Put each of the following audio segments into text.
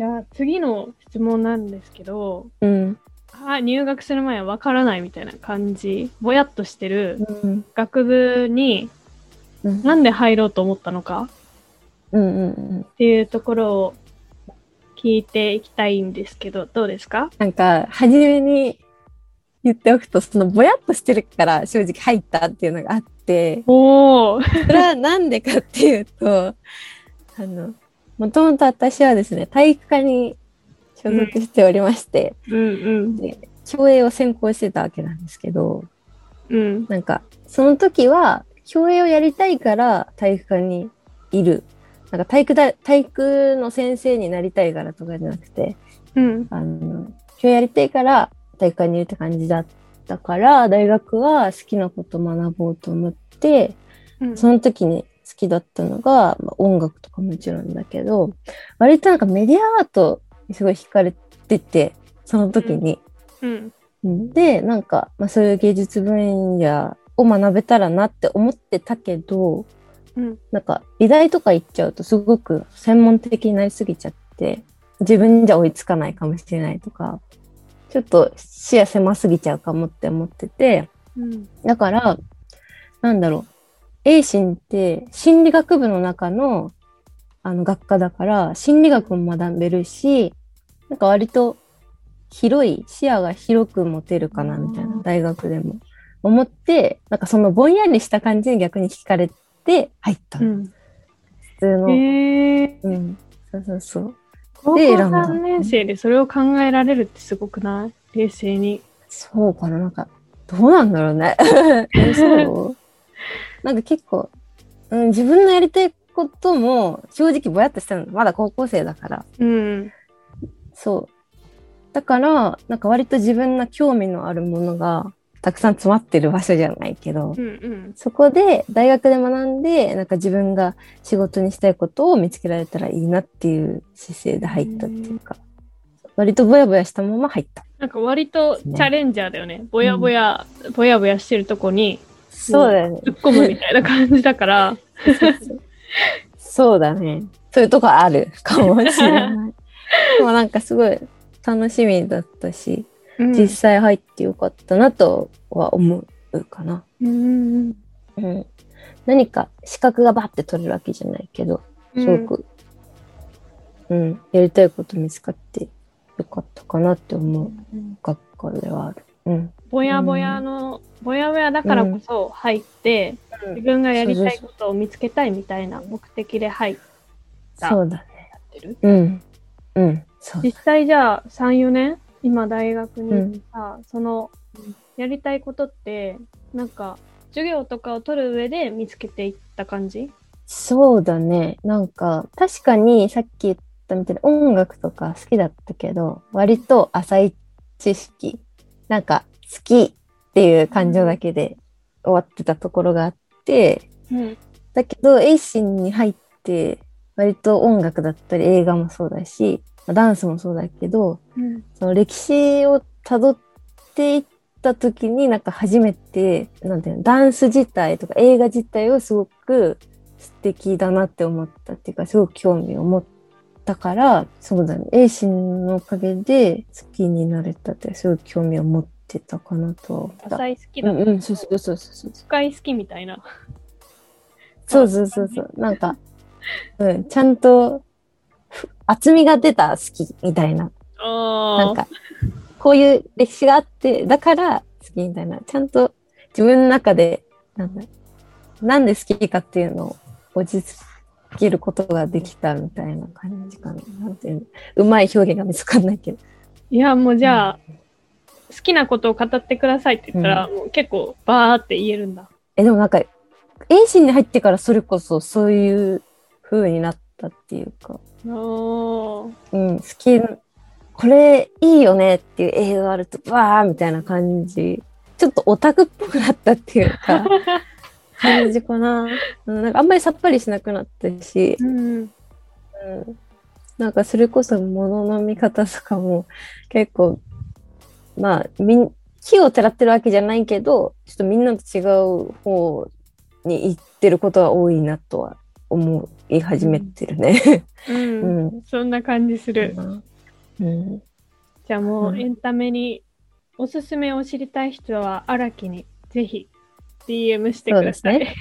じゃあ次の質問なんですけど、うん。あ入学する前はわからないみたいな感じ、ぼやっとしてるうん。学部にうん。なんで入ろうと思ったのかうんうんうん。っていうところを聞いていきたいんですけど、どうですか？なんか、初めに言っておくと、そのぼやっとしてるから正直入ったっていうのがあって、おお、それはなんでかっていうと、あの、もともと私はですね、体育科に所属しておりまして、うんうん。で競泳を専攻してたわけなんですけど、うん。なんか、その時は、競泳をやりたいから体育科にいる。なんか体育だ、体育の先生になりたいからとかじゃなくて、うん。あの、競泳やりたいから体育科にいるって感じだったから、大学は好きなこと学ぼうと思って、うん。その時に好きだったのが、まあ、音楽とかもちろんだけど、割となんかメディアアートにすごい惹かれてて、その時に。うん。うん。で、なんか、まあ、そういう芸術分野を学べたらなって思ってたけど、うん。なんか美大とか行っちゃうとすごく専門的になりすぎちゃって、自分じゃ追いつかないかもしれないとか、ちょっと視野狭すぎちゃうかもって思ってて、うん。だから、なんだろう。A 心って心理学部の中のあの学科だから心理学も学べるし、なんか割と広い、視野が広く持てるかなみたいな大学でも思って、なんかそのぼんやりした感じに逆に惹かれて入ったの。うん普通の。へえうん。そうそうそう。高校で選んだ3年生でそれを考えられるってすごくない？冷静に。そうかななんか、どうなんだろうね。えそう？なんか結構、うん、自分のやりたいことも正直ぼやっとしたの。まだ高校生だから。うんそう。だから、なんか割と自分の興味のあるものがたくさん詰まってる場所じゃないけど、うんうんそこで大学で学んで、なんか自分が仕事にしたいことを見つけられたらいいなっていう姿勢で入ったっていうか、割とぼやぼやしたまま入った。なんか割とチャレンジャーだよね。ぼやぼや、ぼやぼやしてるとこにそうだよね。突っ込むみたいな感じだから。そうだね。そういうとこあるかもしれない。でもなんかすごい楽しみだったし、うん実際入ってよかったなとは思うかな。うんうん。何か資格がバッて取れるわけじゃないけど、すごく、うん、やりたいこと見つかってよかったかなって思ううん学科ではある。うん。ぼやぼやの、ぼやぼやだからこそ入って、自分がやりたいことを見つけたいみたいな目的で入っそうだね。てる？うん。うん。そう。実際じゃあ3、4年今大学に行ってさ、そのやりたいことってなんか授業とかを取る上で見つけていった感じ？そうだね。なんか、確かにさっき言ったみたいに音楽とか好きだったけど、割と浅い知識、なんか好きっていう感情だけで終わってたところがあって、うんだけど、エイシンに入って、割と音楽だったり映画もそうだし、ダンスもそうだけど、うんその歴史を辿っていった時になんか初めて、なんていうの、ダンス自体とか映画自体をすごく素敵だなって思ったっていうか、すごく興味を持ったから、そうだね、エイシンのおかげで好きになれたってすごく興味を持ってたかなとは思った。浅い好きだ、うんうん、そうそうそうそう。深い好きみたいな。そうそうそうそう。なんか、うん、ちゃんとふ厚みが出た好きみたいな。なあんか、こういう歴史があって、だから好きみたいな。ちゃんと自分の中で、なんだ、なんで好きかっていうのを落ち着けることができたみたいな感じかな。なんていうの？うまい表現が見つかんないけど。いやもうじゃあ、好きなことを語ってくださいって言ったら、もう結構バーって言えるんだ。え、でもなんか、エイシンに入ってからそれこそそういう風になったっていうか。うん、好き、これいいよねっていう映画があると、わーみたいな感じ。ちょっとオタクっぽくなったっていうか、感じかな。うんなんかあんまりさっぱりしなくなったし、うん。うん、なんかそれこそ物の見方とかも結構、まあ、みん、木をてらってるわけじゃないけど、ちょっとみんなと違う方に行ってることが多いなとは思い始めてるね。うん、うん。そんな感じする。うん、じゃあもううん。エンタメにおすすめを知りたい人は荒木にぜひ DM してください。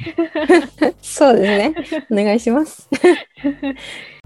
そうですね。お願いします。